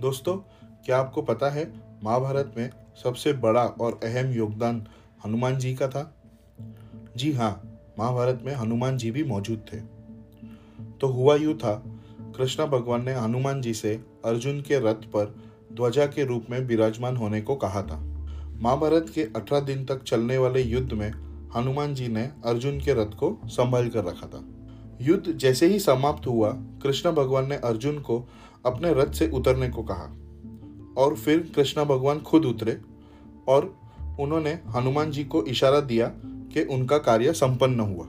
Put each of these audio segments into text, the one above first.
दोस्तों, क्या आपको पता है महाभारत में सबसे बड़ा और अहम योगदान हनुमान जी का था? जी हाँ महाभारत में हनुमान जी भी मौजूद थे। तो हुआ यूँ था, कृष्ण भगवान ने हनुमान जी से अर्जुन के रथ पर ध्वजा के रूप में विराजमान होने को कहा था। महाभारत के अठारह दिन तक चलने वाले युद्ध में हनुमान जी ने अर्जुन के रथ को संभाल कर रखा था। युद्ध जैसे ही समाप्त हुआ, कृष्ण भगवान ने अर्जुन को अपने रथ से उतरने को कहा। और फिर कृष्ण भगवान खुद उतरे और उन्होंने हनुमान जी को इशारा दिया कि उनका कार्य संपन्न हुआ।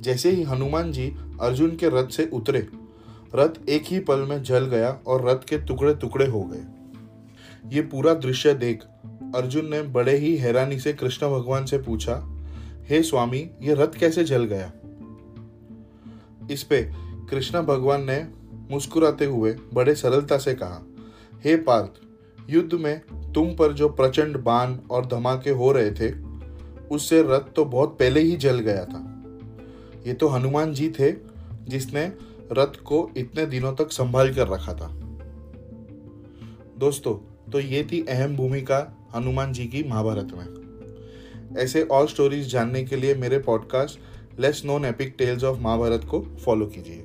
जैसे ही हनुमान जी अर्जुन के रथ से उतरे, रथ एक ही पल में जल गया और रथ के टुकड़े टुकड़े हो गए। ये पूरा दृश्य देख अर्जुन ने बड़े ही हैरानी से कृष्ण भगवान से पूछा, हे hey स्वामी, ये रथ कैसे जल गया? इस पे कृष्ण भगवान ने मुस्कुराते हुए बड़े सरलता से कहा, हे hey पार्थ, युद्ध में तुम पर जो प्रचंड बाण और धमाके हो रहे थे, उससे रथ तो बहुत पहले ही जल गया था। ये तो हनुमान जी थे जिसने रथ को इतने दिनों तक संभाल कर रखा था। दोस्तों तो ये थी अहम भूमिका हनुमान जी की महाभारत में। ऐसे और स्टोरीज जानने के लिए मेरे podcast less known epic tales of Mahabharata को फॉलो कीजिए।